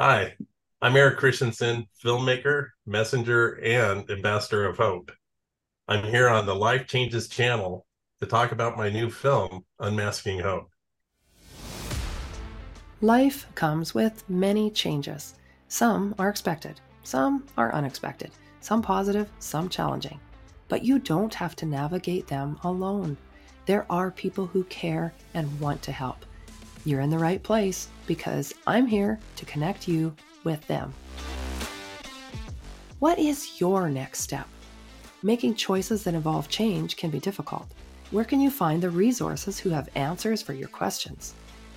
Hi, I'm Eric Christiansen, filmmaker, messenger, and ambassador of hope. I'm here on the Life Changes channel to talk about my new film, Unmasking Hope. Life comes with many changes. Some are expected, some are unexpected, some positive, some challenging. But you don't have to navigate them alone. There are people who care and want to help. You're in the right place because I'm here to connect you with them. What is your next step? Making choices that involve change can be difficult. Where can you find the resources who have answers for your questions?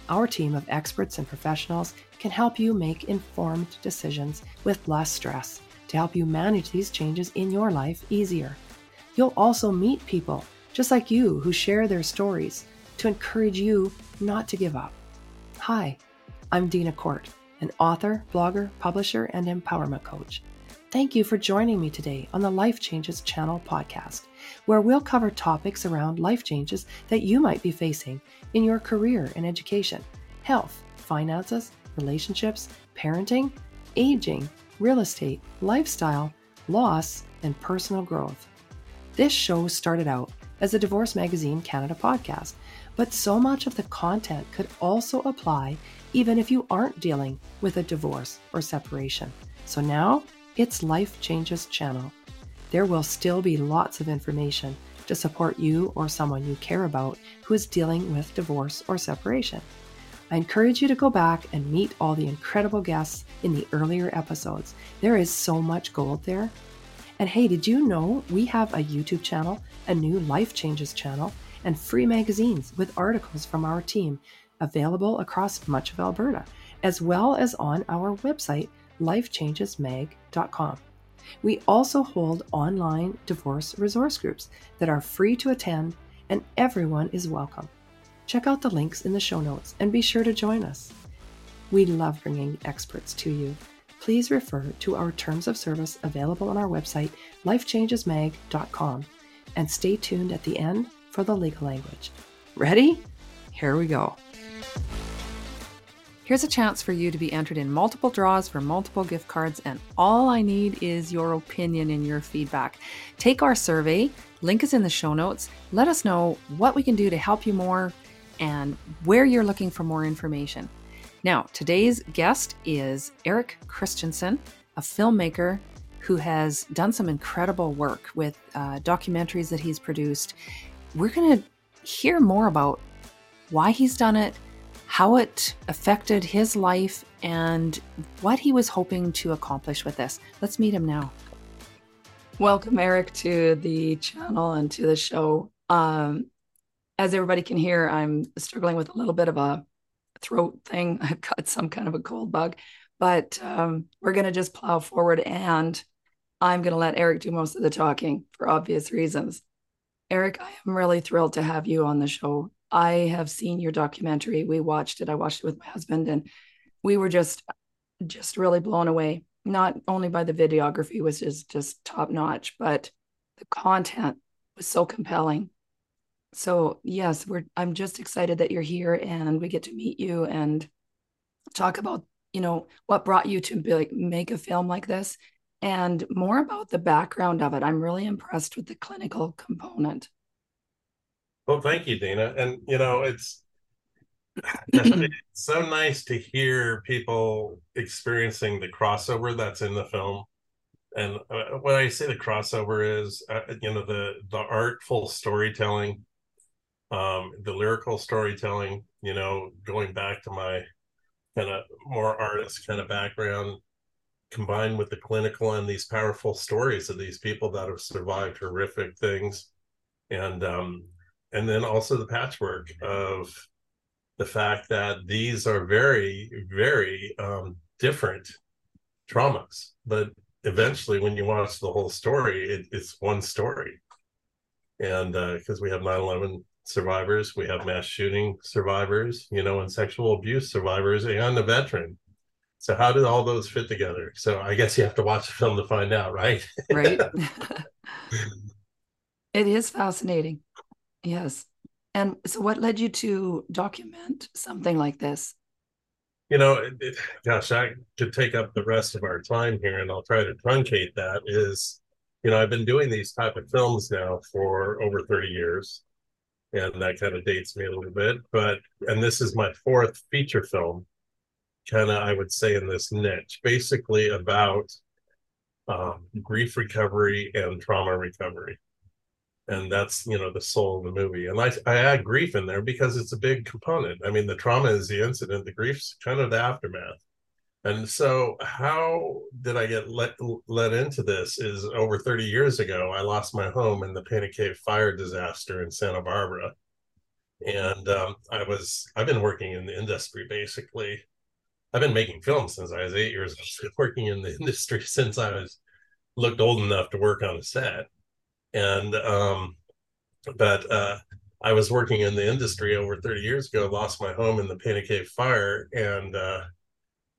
Our team of experts and professionals can help you make informed decisions with less stress to help you manage these changes in your life easier. You'll also meet people just like you who share their stories to encourage you not to give up. Hi, I'm Dina Court, an author, blogger, publisher, and empowerment coach. Thank you for joining me today on the Life Changes Channel podcast, where we'll cover topics around life changes that you might be facing in your career and education, health, finances, relationships, parenting, aging, real estate, lifestyle, loss, and personal growth. This show started out as a Divorce Magazine Canada podcast, but so much of the content could also apply even if you aren't dealing with a divorce or separation. So now it's Life Changes channel. There will still be lots of information to support you or someone you care about who is dealing with divorce or separation. I encourage you to go back and meet all the incredible guests in the earlier episodes. There is so much gold there. And hey, did you know we have a YouTube channel, a new Life Changes channel, and free magazines with articles from our team available across much of Alberta, as well as on our website, lifechangesmag.com. We also hold online divorce resource groups that are free to attend, and everyone is welcome. Check out the links in the show notes and be sure to join us. We love bringing experts to you. Please refer to our terms of service available on our website, lifechangesmag.com, and stay tuned at the end for the legal language. Ready? Here we go. Here's a chance for you to be entered in multiple draws for multiple gift cards, and all I need is your opinion and your feedback. Take our survey, link is in the show notes. Let us know what we can do to help you more and where you're looking for more information. Now, today's guest is Eric Christiansen, a filmmaker who has done some incredible work with uh, documentaries that he's produced. We're going to hear more about why he's done it how it affected his life, and what he was hoping to accomplish with this. Let's meet him now. Welcome, Eric, to the channel and to the show. Um, as everybody can hear, I'm struggling with a little bit of a throat thing. I've got some kind of a cold bug, but um, we're going to just plow forward and I'm going to let Eric do most of the talking for obvious reasons. Eric, I am really thrilled to have you on the show. I have seen your documentary. We watched it. I watched it with my husband, and we were just just really blown away. Not only by the videography, which is just top notch, but the content was so compelling. So yes, we're. I'm just excited that you're here, and we get to meet you and talk about you know what brought you to make a film like this and more about the background of it. I'm really impressed with the clinical component. Well, thank you, Dina. And you know, it's it's so nice to hear people experiencing the crossover that's in the film. And uh, when I say the crossover is, uh, you know, the the artful storytelling, um, the lyrical storytelling. You know, going back to my kind of more artist kind of background, combined with the clinical and these powerful stories of these people that have survived horrific things, and um, and then also the patchwork of the fact that these are very very um, different traumas. But eventually when you watch the whole story it, it's one story. And because uh, we have 9-11 survivors we have mass shooting survivors you know and sexual abuse survivors and a veteran so how did all those fit together so i guess you have to watch the film to find out right right it is fascinating Yes. And so, what led you to document something like this? you know, it, it, gosh, I could take up the rest of our time here, and I'll try to truncate that. Is you know, I've been doing these type of films now for over thirty years, and that kind of dates me a little bit. But and this is my fourth feature film, kind of I would say in this niche, basically about um, grief recovery and trauma recovery. And that's you know the soul of the movie. And i i add grief in there because it's a big component. I mean the trauma is the incident. The grief's kind of the aftermath. And so how did i get let let into this is over 30 years ago i lost my home in the Painted Cave fire disaster in santa barbara. And um, i was i've been working in the industry basically i've been making films since i was eight years old working in the industry since i was looked old enough to work on a set and um, but uh, I was working in the industry over 30 years ago. Lost my home in the Painted Cave fire, and uh,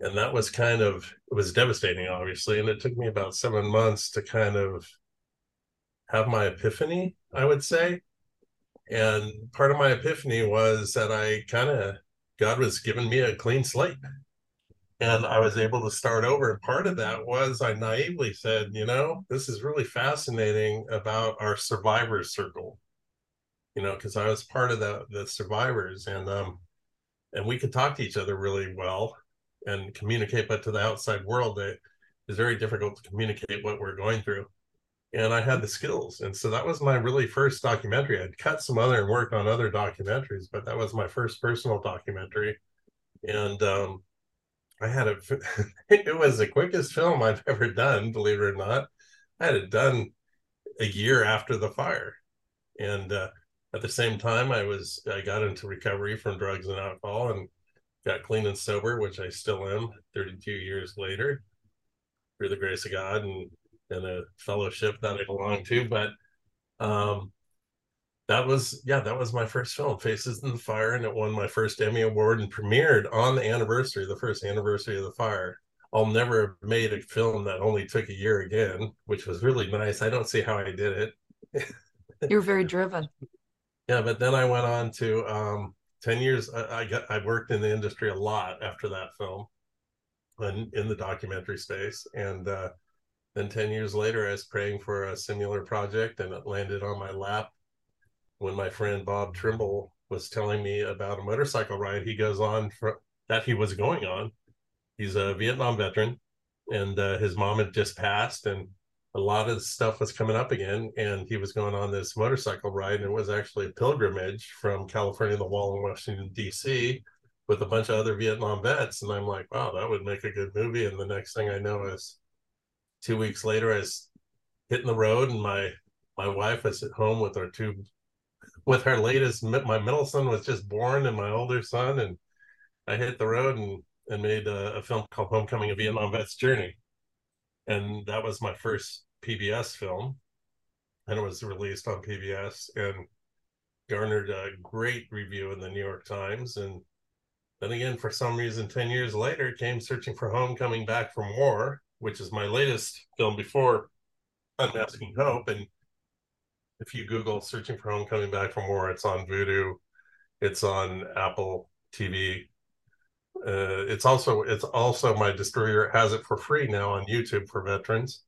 and that was kind of it was devastating, obviously. And it took me about seven months to kind of have my epiphany, I would say. And part of my epiphany was that I kind of God was giving me a clean slate and I was able to start over. And part of that was I naively said, you know, this is really fascinating about our survivors circle, you know, because I was part of the the survivors, and um, and we could talk to each other really well and communicate, but to the outside world, it is very difficult to communicate what we're going through. And I had the skills, and so that was my really first documentary. I'd cut some other and worked on other documentaries, but that was my first personal documentary, and um, I had a, it was the quickest film I've ever done, believe it or not. I had it done a year after the fire. And uh, at the same time, I was, I got into recovery from drugs and alcohol and got clean and sober, which I still am 32 years later through the grace of God and, and a fellowship that I belong to. But um, that was yeah that was my first film faces in the fire and it won my first emmy award and premiered on the anniversary the first anniversary of the fire. I'll never have made a film that only took a year again which was really nice. I don't see how i did it. You're very driven. Yeah but then i went on to um 10 years I, I got i worked in the industry a lot after that film and in the documentary space and uh then 10 years later i was praying for a similar project and it landed on my lap when my friend Bob Trimble was telling me about a motorcycle ride he goes on for, that he was going on. He's a Vietnam veteran, and uh, his mom had just passed, and a lot of stuff was coming up again. And he was going on this motorcycle ride, and it was actually a pilgrimage from California to the Wall in Washington D.C. with a bunch of other Vietnam vets. And I'm like, wow, that would make a good movie. And the next thing I know is two weeks later, I was hitting the road, and my my wife was at home with our two with our latest my middle son was just born and my older son and i hit the road and and made a, a film called homecoming a vietnam vet's journey. And that was my first pbs film. And it was released on pbs and garnered a great review in the new york times. And then again for some reason 10 years later came searching for home coming back from war which is my latest film before unmasking hope. And if you Google searching for home coming back from war, it's on Vudu, it's on Apple TV. Uh, it's also it's also my distributor has it for free now on YouTube for veterans.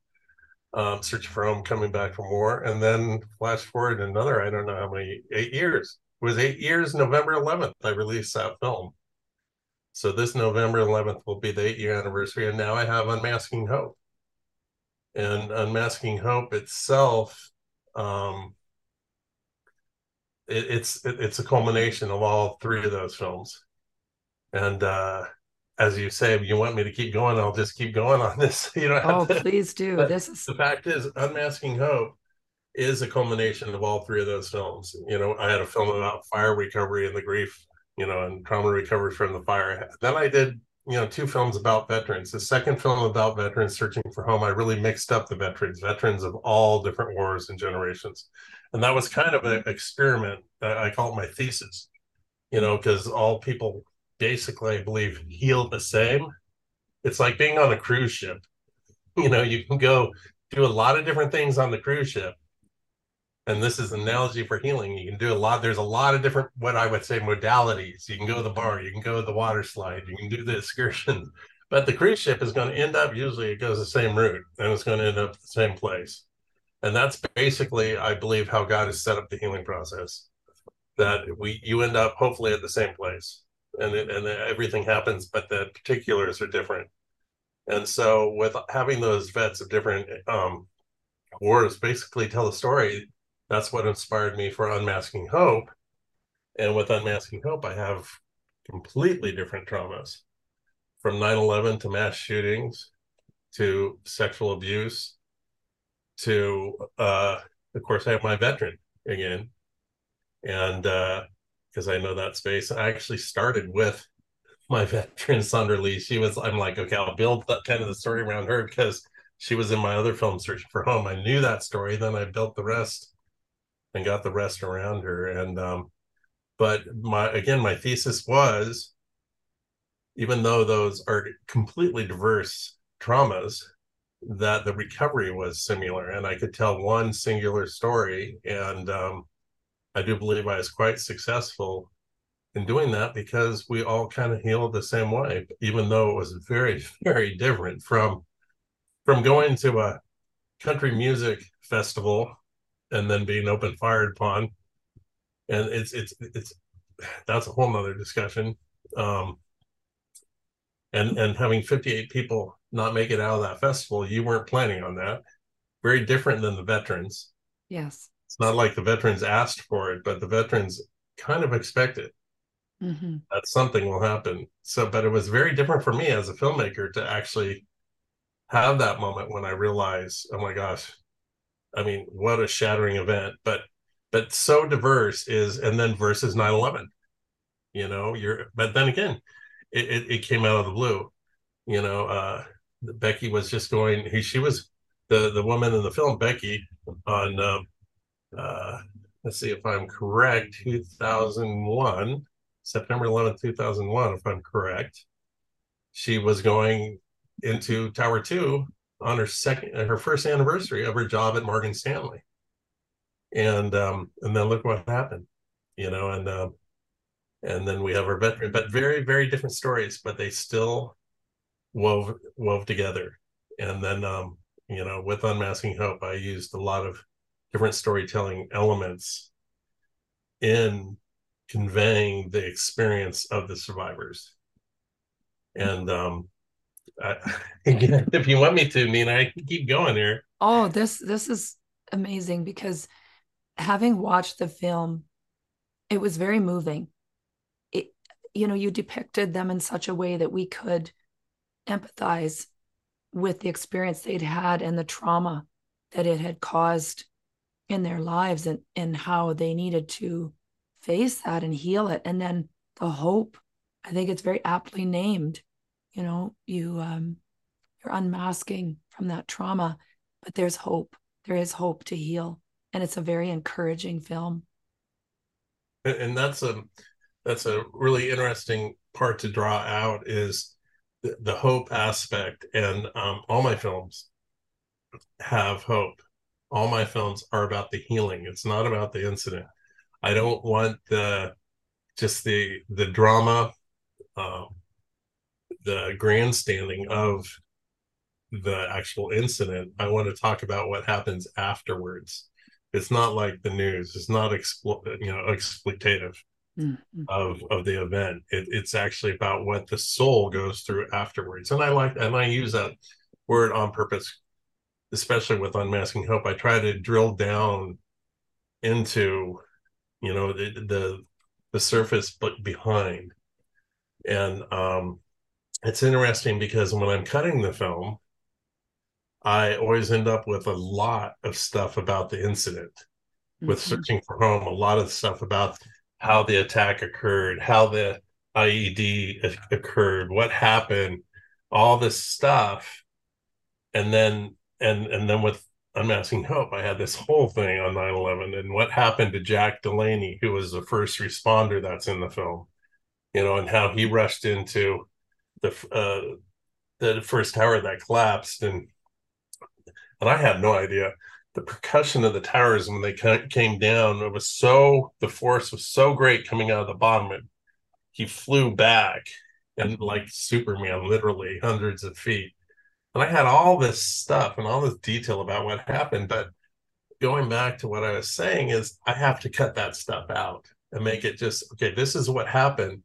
Um, searching for home coming back from war, and then flash forward another I don't know how many eight years. It was eight years. November 11th, I released that film. So this November 11th will be the eight year anniversary, and now I have Unmasking Hope. And Unmasking Hope itself um, it, it's it, it's a culmination of all three of those films. And uh, as you say, if you want me to keep going, I'll just keep going on this. You know. Oh, to, please do. This is the fact is, Unmasking Hope is a culmination of all three of those films. You know, I had a film about fire recovery and the grief, you know, and trauma recovery from the fire. Then I did you know two films about veterans. The second film about veterans searching for home i really mixed up the veterans veterans of all different wars and generations. And that was kind of an experiment. That i call it my thesis you know because all people basically i believe heal the same. It's like being on a cruise ship. You know you can go do a lot of different things on the cruise ship and this is an analogy for healing. You can do a lot. There's a lot of different, what I would say, modalities. You can go to the bar, you can go to the water slide, you can do the excursion, but the cruise ship is going to end up. Usually, it goes the same route, and it's going to end up the same place. And that's basically, I believe, how God has set up the healing process. That we you end up hopefully at the same place, and it, and everything happens, but the particulars are different. And so, with having those vets of different um, wars basically tell the story that's what inspired me for Unmasking Hope. And with Unmasking Hope, I have completely different traumas from 9 11 to mass shootings to sexual abuse to, uh, of course, I have my veteran again. And because uh, I know that space, I actually started with my veteran Sandra Lee. She was, I'm like, okay, I'll build that kind of the story around her because she was in my other film, Searching for Home. I knew that story. Then I built the rest and got the rest around her. And um, but my again, my thesis was, even though those are completely diverse traumas, that the recovery was similar, and I could tell one singular story. And um, I do believe I was quite successful in doing that because we all kind of healed the same way, even though it was very, very different from from going to a country music festival and then being open fired upon. And it's it's it's that's a whole nother discussion. Um and and having 58 people not make it out of that festival you weren't planning on that. Very different than the veterans. Yes. It's not like the veterans asked for it but the veterans kind of expect it. Mm-hmm. that something will happen. So but it was very different for me as a filmmaker to actually have that moment when i realized oh my gosh I mean, what a shattering event, but but so diverse is and then versus 9-11. You know, you're but then again, it, it, it came out of the blue. You know, uh Becky was just going he she was the the woman in the film Becky on um, uh let's see if I'm correct, 2001, September 11th, 2001, if I'm correct. She was going into Tower 2 on her second her first anniversary of her job at Morgan Stanley. And um, and then look what happened, you know, and uh, and then we have our veteran, but very very different stories, but they still wove wove together. And then um, you know, with Unmasking Hope, I used a lot of different storytelling elements in conveying the experience of the survivors. And um, If you want me to, Nina, I can keep going here. Oh, this this is amazing because having watched the film, it was very moving. It, you know, you depicted them in such a way that we could empathize with the experience they'd had and the trauma that it had caused in their lives and, and how they needed to face that and heal it. And then the hope, I think it's very aptly named you know you um you're unmasking from that trauma but there's hope. There is hope to heal and it's a very encouraging film. And that's a that's a really interesting part to draw out is the, the hope aspect. And um, all my films have hope. All my films are about the healing. It's not about the incident. I don't want the just the the drama um, the grandstanding of the actual incident. I want to talk about what happens afterwards. It's not like the news. It's not explo- you know exploitative mm-hmm. of of the event. It, it's actually about what the soul goes through afterwards. And I like and I use that word on purpose, especially with unmasking hope. I try to drill down into you know the the, the surface but behind and um it's interesting because when I'm cutting the film, I always end up with a lot of stuff about the incident. Mm-hmm. With searching for home, a lot of stuff about how the attack occurred, how the IED occurred, what happened, all this stuff, and then and and then with Unmasking Hope, I had this whole thing on 9/11 and what happened to Jack Delaney, who was the first responder that's in the film, you know, and how he rushed into the uh, the first tower that collapsed, and and I had no idea. the percussion of the towers when they came down, it was so the force was so great coming out of the bottom. It, he flew back and like Superman, literally hundreds of feet. And I had all this stuff and all this detail about what happened, but going back to what I was saying is I have to cut that stuff out and make it just okay. This is what happened,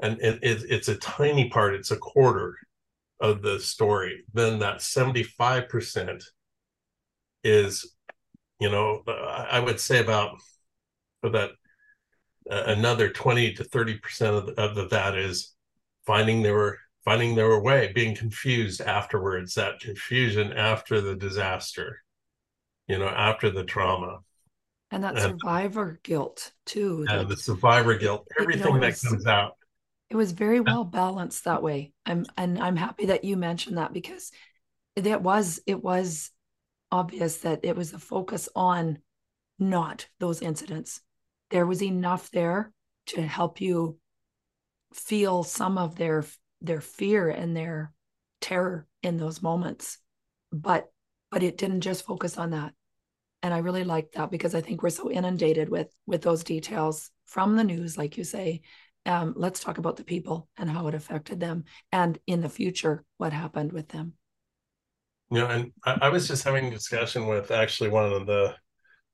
and it, it, it's a tiny part. It's a quarter of the story. Then that seventy five percent is, you know, I would say about that uh, another twenty to thirty percent of, of the, that is finding their finding their way, being confused afterwards. That confusion after the disaster you know, after the trauma. And that and, survivor guilt too. Yeah, the survivor guilt, everything that comes out. It was very uh. well balanced that way. I'm and I'm happy that you mentioned that because it was it was obvious that it was a focus on not those incidents. There was enough there to help you feel some of their their fear and their terror in those moments. But but it didn't just focus on that and i really like that because i think we're so inundated with with those details from the news like you say um, let's talk about the people and how it affected them and in the future what happened with them know and I, I was just having a discussion with actually one of the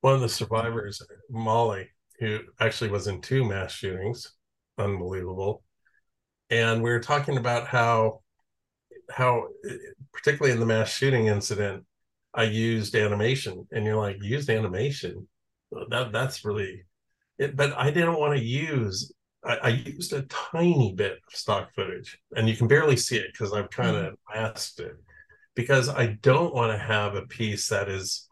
one of the survivors molly who actually was in two mass shootings unbelievable and we were talking about how how particularly in the mass shooting incident I used animation, and you're like, used animation? That that's really it. But I didn't want to use. I, I used a tiny bit of stock footage, and you can barely see it because I've kind of mm-hmm. masked it because I don't want to have a piece that is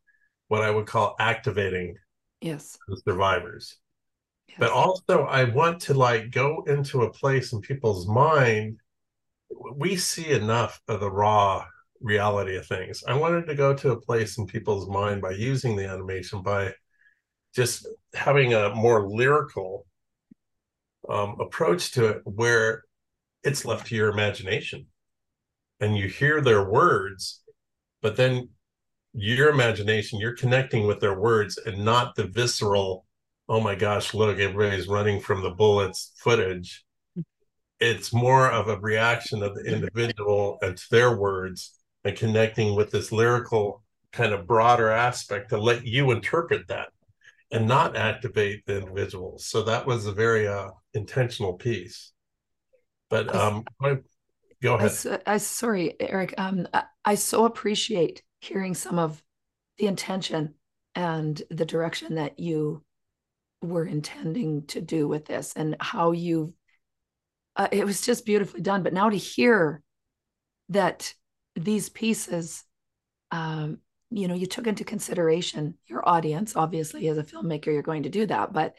what I would call activating yes the survivors. Yes. But also I want to like go into a place in people's mind. We see enough of the raw reality of things. I wanted to go to a place in people's mind by using the animation, by just having a more lyrical um, approach to it where it's left to your imagination. And you hear their words, but then your imagination, you're connecting with their words and not the visceral, oh my gosh, look, everybody's running from the bullets footage. It's more of a reaction of the individual and to their words and connecting with this lyrical kind of broader aspect to let you interpret that and not activate the individuals. So that was a very uh, intentional piece. But um, go ahead. I, I sorry, Eric. Um, I, I so appreciate hearing some of the intention and the direction that you were intending to do with this and how you uh, it was just beautifully done but now to hear that these pieces um, you know you took into consideration your audience obviously as a filmmaker you're going to do that but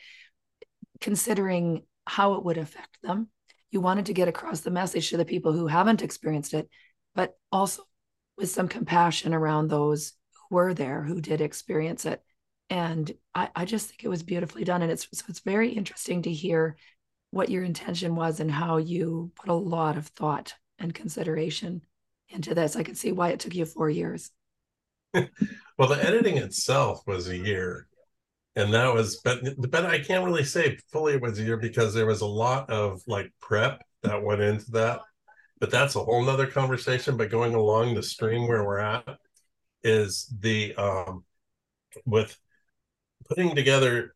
considering how it would affect them you wanted to get across the message to the people who haven't experienced it but also with some compassion around those who were there who did experience it and I, I just think it was beautifully done and it's so it's very interesting to hear what your intention was and how you put a lot of thought and consideration into this. I can see why it took you four years. Well, the editing itself was a year. And that was, but but I can't really say fully it was a year because there was a lot of like prep that went into that. But that's a whole nother conversation. But going along the stream where we're at is the um with putting together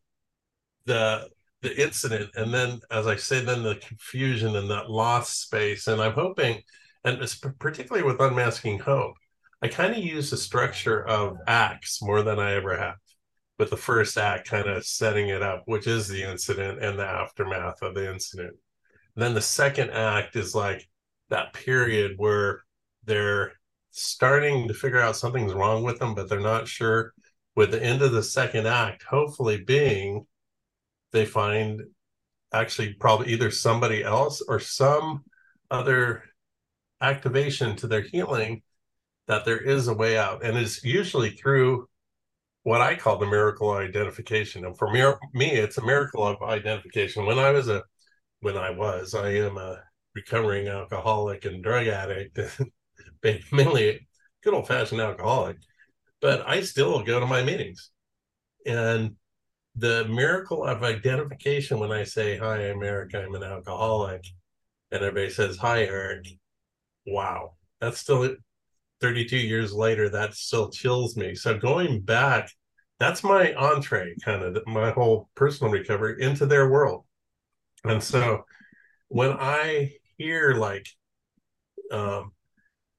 the the incident and then as i say then the confusion and that lost space and i'm hoping and particularly with unmasking hope i kind of use the structure of acts more than i ever have with the first act kind of setting it up which is the incident and the aftermath of the incident. And then the second act is like that period where they're starting to figure out something's wrong with them but they're not sure with the end of the second act hopefully being they find actually probably either somebody else or some other activation to their healing that there is a way out and it's usually through what i call the miracle of identification and for me, it's a miracle of identification when i was a when i was i am a recovering alcoholic and drug addict mainly a good old-fashioned alcoholic but I still go to my meetings. And the miracle of identification when I say, Hi, I'm Eric, I'm an alcoholic, and everybody says, Hi, Eric. Wow. That's still 32 years later, that still chills me. So going back, that's my entree, kind of my whole personal recovery into their world. And so when I hear like um,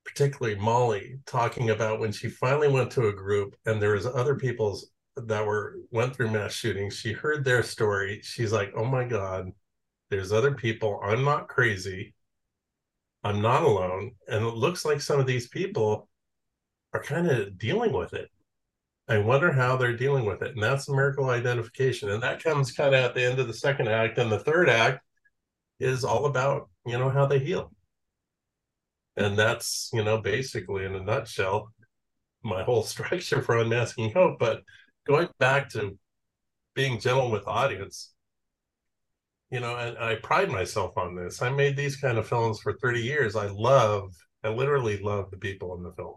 particularly Molly talking about when she finally went to a group and there was other people's that were went through mass shootings. She heard their story. She's like, "Oh my god, there's other people. I'm not crazy. I'm not alone." And it looks like some of these people are kind of dealing with it. I wonder how they're dealing with it. And that's the miracle identification. And that comes kind of at the end of the second act. And the third act is all about, you know, how they heal. And that's, you know, basically in a nutshell, my whole structure for unmasking hope. But going back to being gentle with audience, you know, and I pride myself on this. I made these kind of films for 30 years. I love, I literally love the people in the film,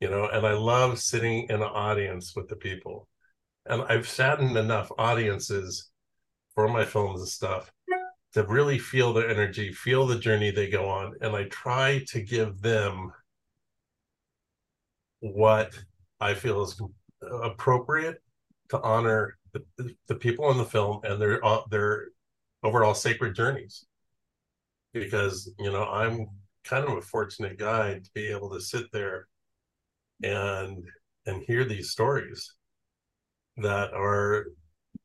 you know, and I love sitting in an audience with the people. And I've sat in enough audiences for my films and stuff to really feel their energy, feel the journey they go on. And I try to give them what I feel is appropriate to honor the, the people in the film and their uh, their overall sacred journeys. Because you know, I'm kind of a fortunate guy to be able to sit there and and hear these stories that are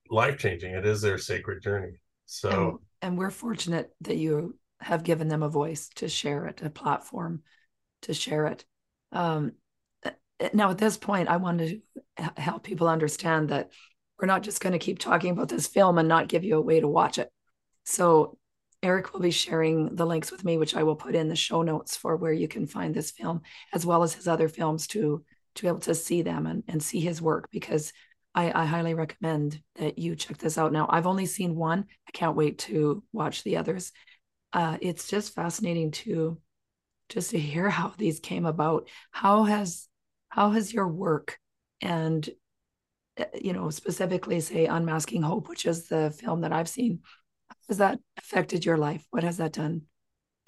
life changing. It is their sacred journey. So and we're fortunate that you have given them a voice to share it, a platform to share it. Um, eh, eh, now, at this point, I want to help people understand that we're not just going to keep talking about this film and not give you a way to watch it. So, Eric will be sharing the links with me, which I will put in the show notes for where you can find this film, as well as his other films to to be able to see them and, and see his work because I, I highly recommend that you check this out. Now, I've only seen one. I can't wait to watch the others. Uh, it's just fascinating to just to hear how these came about. How has how has your work and you know specifically say unmasking hope which is the film that i've seen has that affected your life what has that done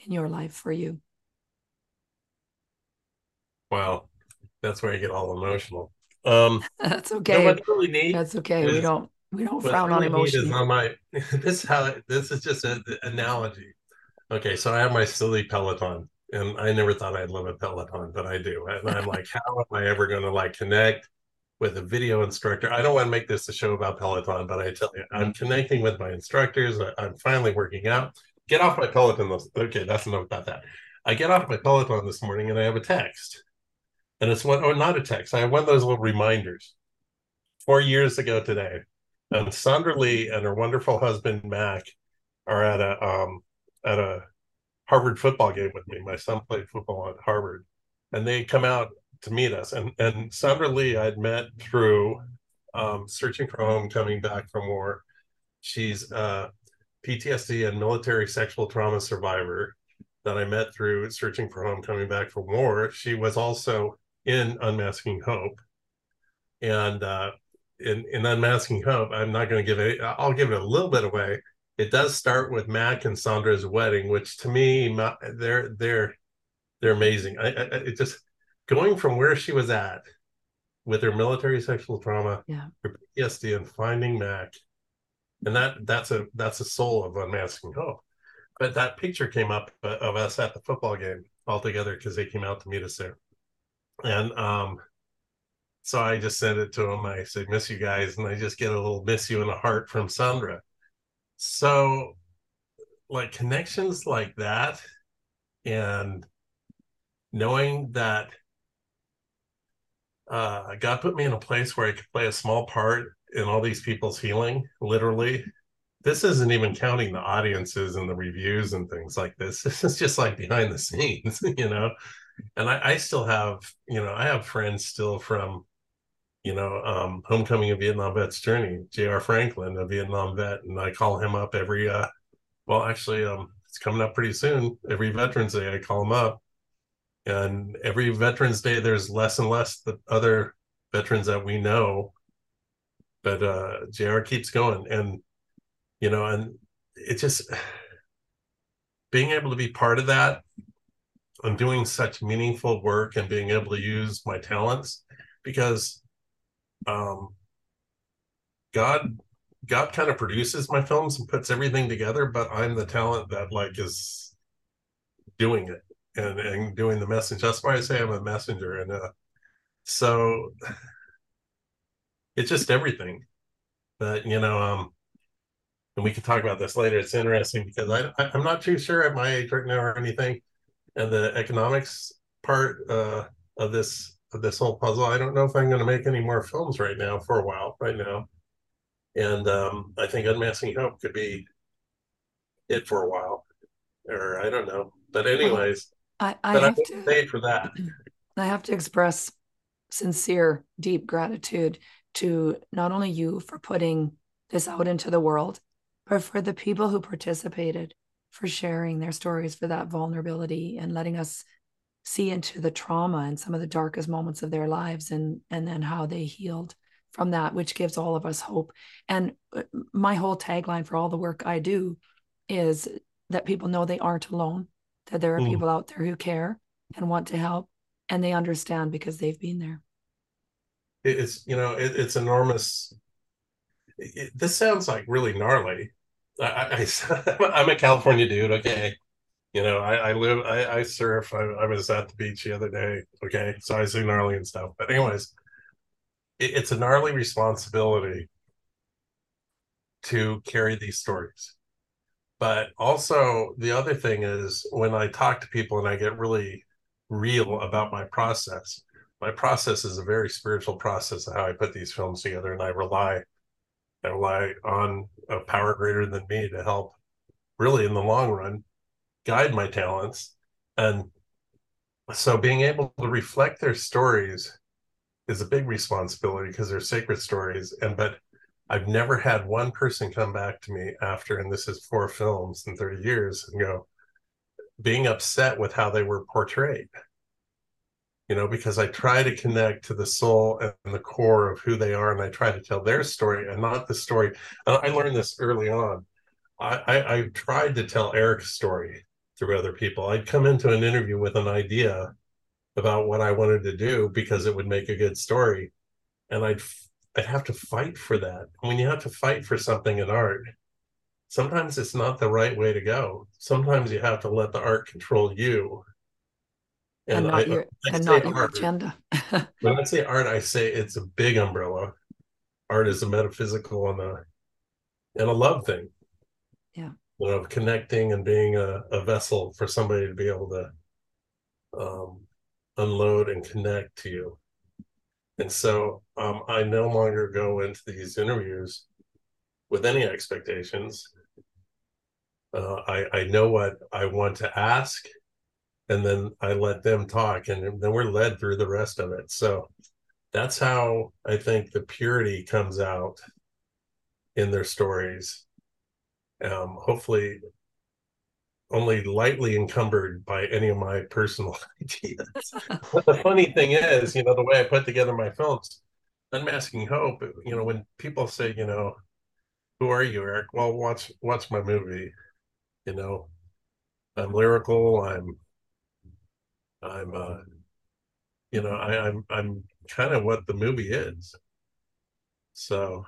in your life for you well that's where you get all emotional um, That's okay. what's really neat That's okay. We don't we don't frown on really neat emotion. on my this is how this is just an analogy. Okay, so I have my silly Peloton, and I never thought I'd love a Peloton, but I do. And I'm like, how am I ever going to like connect with a video instructor? I don't want to make this a show about Peloton, but I tell you, I'm connecting with my instructors. I, I'm finally working out. Get off my Peloton. this- Okay, that's enough about that. I get off my Peloton this morning, and I have a text, and it's one or not a text. I have one of those little reminders. Four years ago today, and Sandra Lee and her wonderful husband Mac are at a um at a Harvard football game with me. My son played football at Harvard, and they come out to meet us. And and Sandra Lee I'd met through um, searching for home, coming back from war. She's a PTSD and military sexual trauma survivor that I met through searching for home, coming back from war. She was also in Unmasking Hope, and uh, in, in Unmasking Hope, I'm not going to give it. I'll give it a little bit away. It does start with Mac and Sandra's wedding, which to me, my, they're they're they're amazing. I, I it just going from where she was at with her military sexual trauma, Yeah. her PTSD, and finding Mac, and that that's a that's a soul of Unmasking Hope. But that picture came up uh, of us at the football game all together because they came out to meet us there, and um, so I just sent it to him. I said, "Miss you guys," and I just get a little "miss you" in the heart from Sandra. So, like connections like that, and knowing that uh, God put me in a place where I could play a small part in all these people's healing, literally. This isn't even counting the audiences and the reviews and things like this. This is just like behind the scenes, you know. And I, I still have, you know, I have friends still from, you know, um, Homecoming of Vietnam Vet's Journey, J.R. Franklin, a Vietnam vet, and I call him up every, uh, well, actually, um, it's coming up pretty soon. Every Veterans Day, I call him up and every Veterans Day, there's less and less the other veterans that we know. But uh, JR keeps going, and you know, and it just being able to be part of that and doing such meaningful work and being able to use my talents because um, God God kind of produces my films and puts everything together, but I'm the talent that like is doing it and and doing the message. That's why I say I'm a messenger, and uh, so it's just everything. But you know, um, and we can talk about this later. It's interesting because I, I am not too sure at my age right now or anything, and the economics part uh, of this of this whole puzzle. I don't know if I'm going to make any more films right now for a while. Right now, and um, I think Unmasking Hope could be it for a while, or I don't know. But anyways, I, I have to pay for that. I have to express sincere, deep gratitude to not only you for putting this out into the world, but for the people who participated, for sharing their stories, for that vulnerability and letting us see into the trauma and some of the darkest moments of their lives and and then how they healed from that which gives all of us hope and uh, my whole tagline for all the work i do is that people know they aren't alone that there are mm. people out there who care and want to help and they understand because they've been there. It's you know it, it's enormous. It, this sounds like really gnarly. I, I am a california dude okay? You know i, I live I, I surf. I, I, was at the beach the other day okay? So i say gnarly and stuff. But anyways it, it's a gnarly responsibility to carry these stories but also, the other thing is when I talk to people and I get really real about my process, my process is a very spiritual process of how I put these films together, and I rely, I rely on a power greater than me to help, really in the long run, guide my talents, and so being able to reflect their stories is a big responsibility because they're sacred stories, and but I've never had one person come back to me after, and this is four films in 30 years, and go, being upset with how they were portrayed. You know, because I try to connect to the soul and the core of who they are, and I try to tell their story and not the story. I learned this early on. I, I, I tried to tell Eric's story through other people. I'd come into an interview with an idea about what I wanted to do because it would make a good story. And I'd I'd have to fight for that. When you have to fight for something in art, sometimes it's not the right way to go. Sometimes you have to let the art control you. And, and not I, your, and not your art, agenda. when I say art, I say it's a big umbrella. Art is a metaphysical and a and a love thing. Yeah. You know, connecting and being a, a vessel for somebody to be able to um, unload and connect to you. And so um, I no longer go into these interviews with any expectations. Uh, I, I know what I want to ask, and then I let them talk, and then we're led through the rest of it. So that's how I think the purity comes out in their stories. Um, hopefully, only lightly encumbered by any of my personal ideas. but the funny thing is, you know, the way I put together my films, Unmasking Hope, you know, when people say, you know, who are you, Eric? Well, watch watch my movie. You know, I'm lyrical. I'm, I'm, uh, you know, I, I'm I'm kind of what the movie is. So.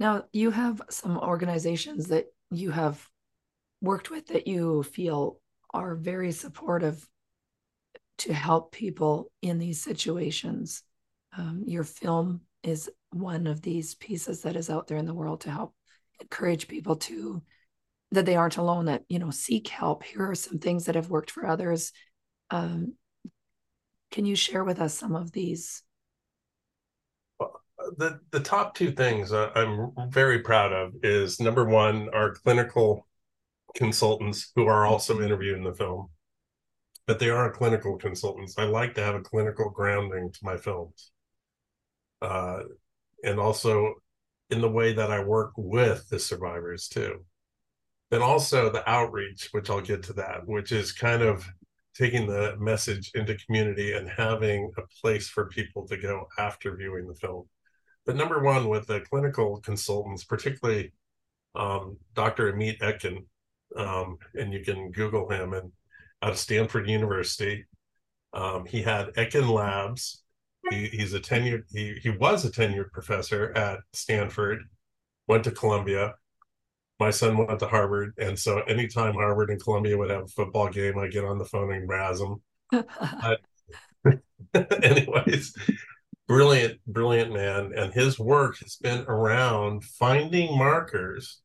Now you have some organizations that you have worked with that you feel are very supportive to help people in these situations. Um, your film is one of these pieces that is out there in the world to help encourage people to that they aren't alone that you know seek help. Here are some things that have worked for others. Um, can you share with us some of these? The the top two things i'm very proud of is number one our clinical consultants who are also interviewed in the film, but they are clinical consultants. I like to have a clinical grounding to my films. Uh, and also in the way that I work with the survivors too. Then also the outreach, which I'll get to that, which is kind of taking the message into community and having a place for people to go after viewing the film. But number one, with the clinical consultants, particularly um, Dr. Amit Etkin, um, and you can Google him and out of Stanford University. Um, he had Etkin Labs. He, he's a tenured. He he was a tenured professor at Stanford. Went to Columbia. My son went to Harvard, and so anytime Harvard and Columbia would have a football game, I get on the phone and razz them. anyways, brilliant, brilliant man, and his work has been around finding markers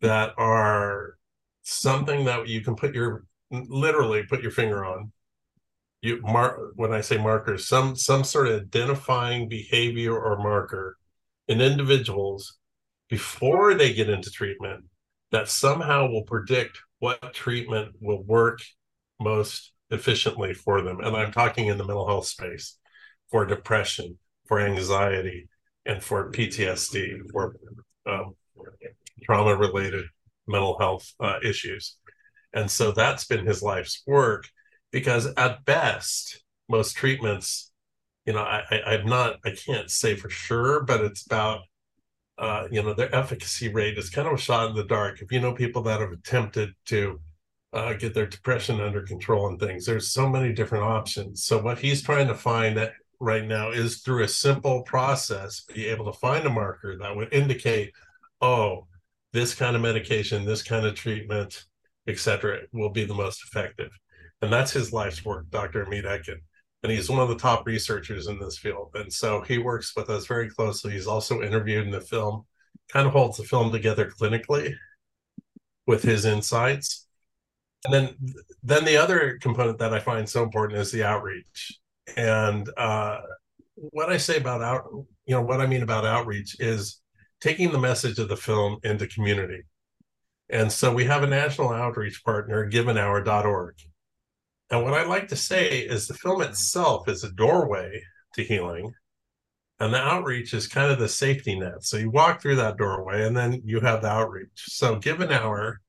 that are something that you can put your literally put your finger on you mark when i say markers some some sort of identifying behavior or marker in individuals before they get into treatment that somehow will predict what treatment will work most efficiently for them. And i'm talking in the mental health space for depression for anxiety and for ptsd for um, trauma related mental health uh, issues. And so that's been his life's work because at best, most treatments, you know, I, I, am not, I can't say for sure, but it's about, uh, you know, their efficacy rate is kind of a shot in the dark. If you know people that have attempted to uh, get their depression under control and things, there's so many different options. So what he's trying to find that right now is through a simple process, be able to find a marker that would indicate, oh, this kind of medication, this kind of treatment etc., will be the most effective. And that's his life's work, Dr. Amit Etkin. And he's one of the top researchers in this field. And so he works with us very closely. He's also interviewed in the film, kind of holds the film together clinically with his insights. And then then the other component that I find so important is the outreach. And uh, what I say about out, you know, what I mean about outreach is taking the message of the film into community. And so we have a national outreach partner, giveanhour.org. And what I like to say is the film itself is a doorway to healing. And the outreach is kind of the safety net. So you walk through that doorway and then you have the outreach. So Give an Hour,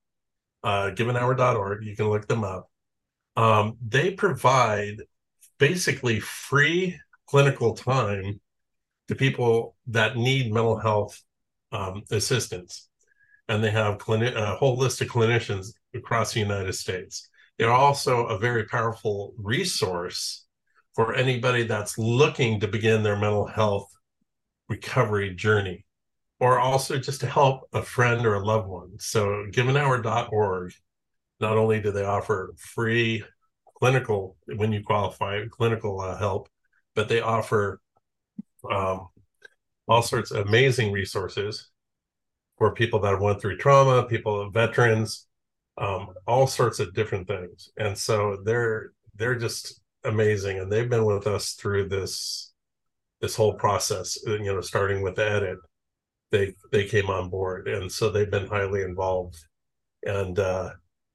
uh, giveanhour.org, you can look them up. Um, they provide basically free clinical time to people that need mental health um, assistance and they have clini- a whole list of clinicians across the United States. They're also a very powerful resource for anybody that's looking to begin their mental health recovery journey, or also just to help a friend or a loved one. So, giveanhour.org, not only do they offer free clinical, when you qualify, clinical uh, help, but they offer um, all sorts of amazing resources for people that have went through trauma, people, veterans, um, all sorts of different things. And so they're they're just amazing, and they've been with us through this this whole process. You know, starting with edit, they they came on board, and so they've been highly involved, and uh,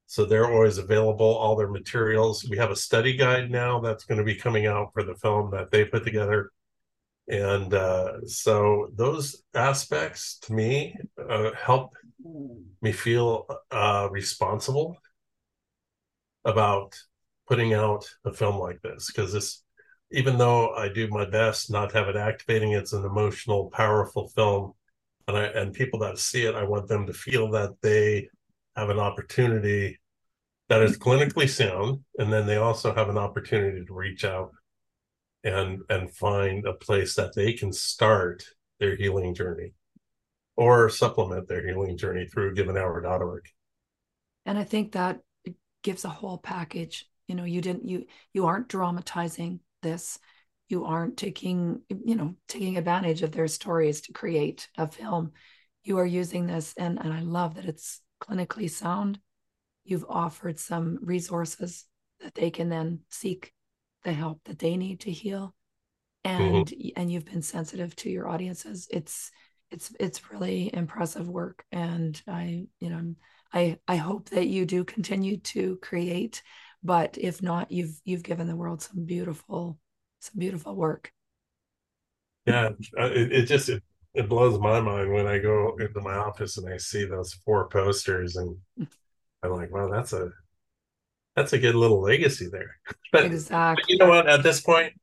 so they're always available. All their materials. We have a study guide now that's going to be coming out for the film that they put together and uh, so those aspects to me uh, help me feel uh, responsible about putting out a film like this because this even though i do my best not to have it activating it's an emotional powerful film. And i and people that see it i want them to feel that they have an opportunity that is clinically sound and then they also have an opportunity to reach out and and find a place that they can start their healing journey or supplement their healing journey through giveanhour.org and i think that gives a whole package. You know you didn't you you aren't dramatizing this. You aren't taking you know taking advantage of their stories to create a film. You are using this and and i love that it's clinically sound. You've offered some resources that they can then seek the help that they need to heal. And mm-hmm. and you've been sensitive to your audiences. It's it's it's really impressive work and i you know i i hope that you do continue to create but if not you've you've given the world some beautiful some beautiful work yeah uh, it, it just it, it blows my mind when i go into my office and i see those four posters and i'm like wow that's a that's a good little legacy there. but, exactly. But you know what? At this point,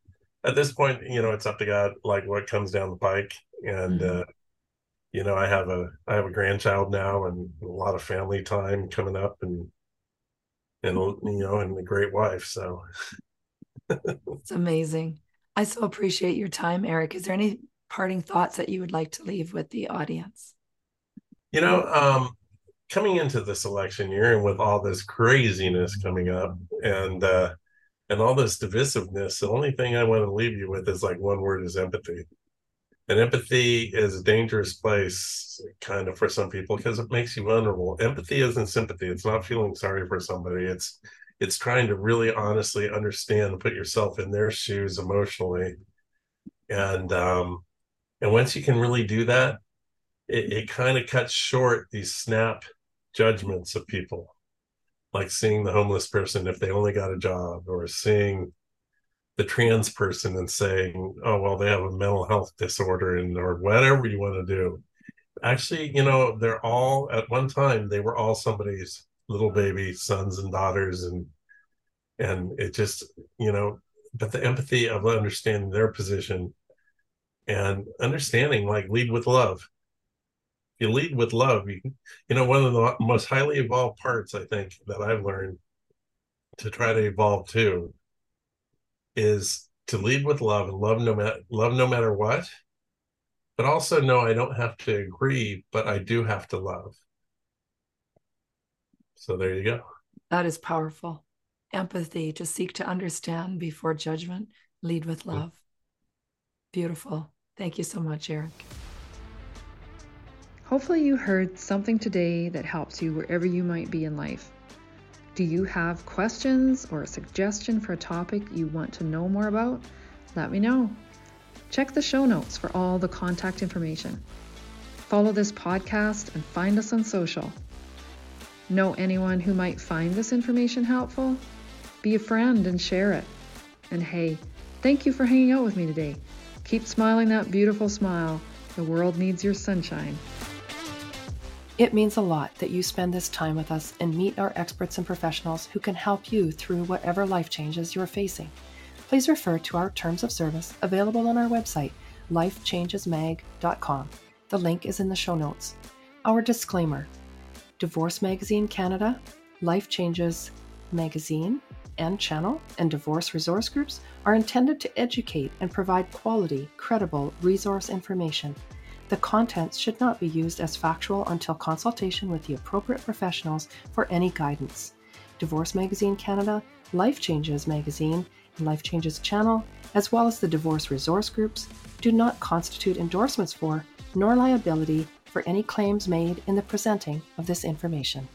at this point, you know, it's up to God, like what comes down the pike. And mm-hmm. uh, you know, I have a I have a grandchild now, and a lot of family time coming up, and and you know, and a great wife. So it's amazing. I so appreciate your time, Eric. Is there any parting thoughts that you would like to leave with the audience? You know, um, coming into this election year and with all this craziness coming up and uh, and all this divisiveness, the only thing I want to leave you with is like one word is empathy. And empathy is a dangerous place, kind of, for some people because it makes you vulnerable. Empathy isn't sympathy. It's not feeling sorry for somebody. It's it's trying to really honestly understand and put yourself in their shoes emotionally. And um, and once you can really do that, it, it kind of cuts short these snap judgments of people, like seeing the homeless person if they only got a job, or seeing the trans person and saying, "Oh, well, they have a mental health disorder," and or whatever you want to do. Actually, you know, they're all at one time they were all somebody's little baby sons and daughters, and and it just you know, but the empathy of understanding their position and understanding, like lead with love. You lead with love. You, you know, one of the most highly evolved parts I think that I've learned to try to evolve too is to lead with love and love no matter love no matter what. But also no i don't have to agree but i do have to love. So there you go. That is powerful. Empathy to seek to understand before judgment lead with mm. love. Beautiful. Thank you so much eric. Hopefully you heard something today that helps you wherever you might be in life do you have questions or a suggestion for a topic you want to know more about? Let me know. Check the show notes for all the contact information. Follow this podcast and find us on social. Know anyone who might find this information helpful? Be a friend and share it. And hey, thank you for hanging out with me today. Keep smiling that beautiful smile. The world needs your sunshine. It means a lot that you spend this time with us and meet our experts and professionals who can help you through whatever life changes you're facing. Please refer to our terms of service available on our website, lifechangesmag.com. The link is in the show notes. Our disclaimer Divorce Magazine Canada, Life Changes Magazine, and channel and divorce resource groups are intended to educate and provide quality, credible resource information the contents should not be used as factual until consultation with the appropriate professionals for any guidance. Divorce Magazine Canada, Life Changes Magazine, and Life Changes Channel, as well as the divorce resource groups, do not constitute endorsements for nor liability for any claims made in the presenting of this information.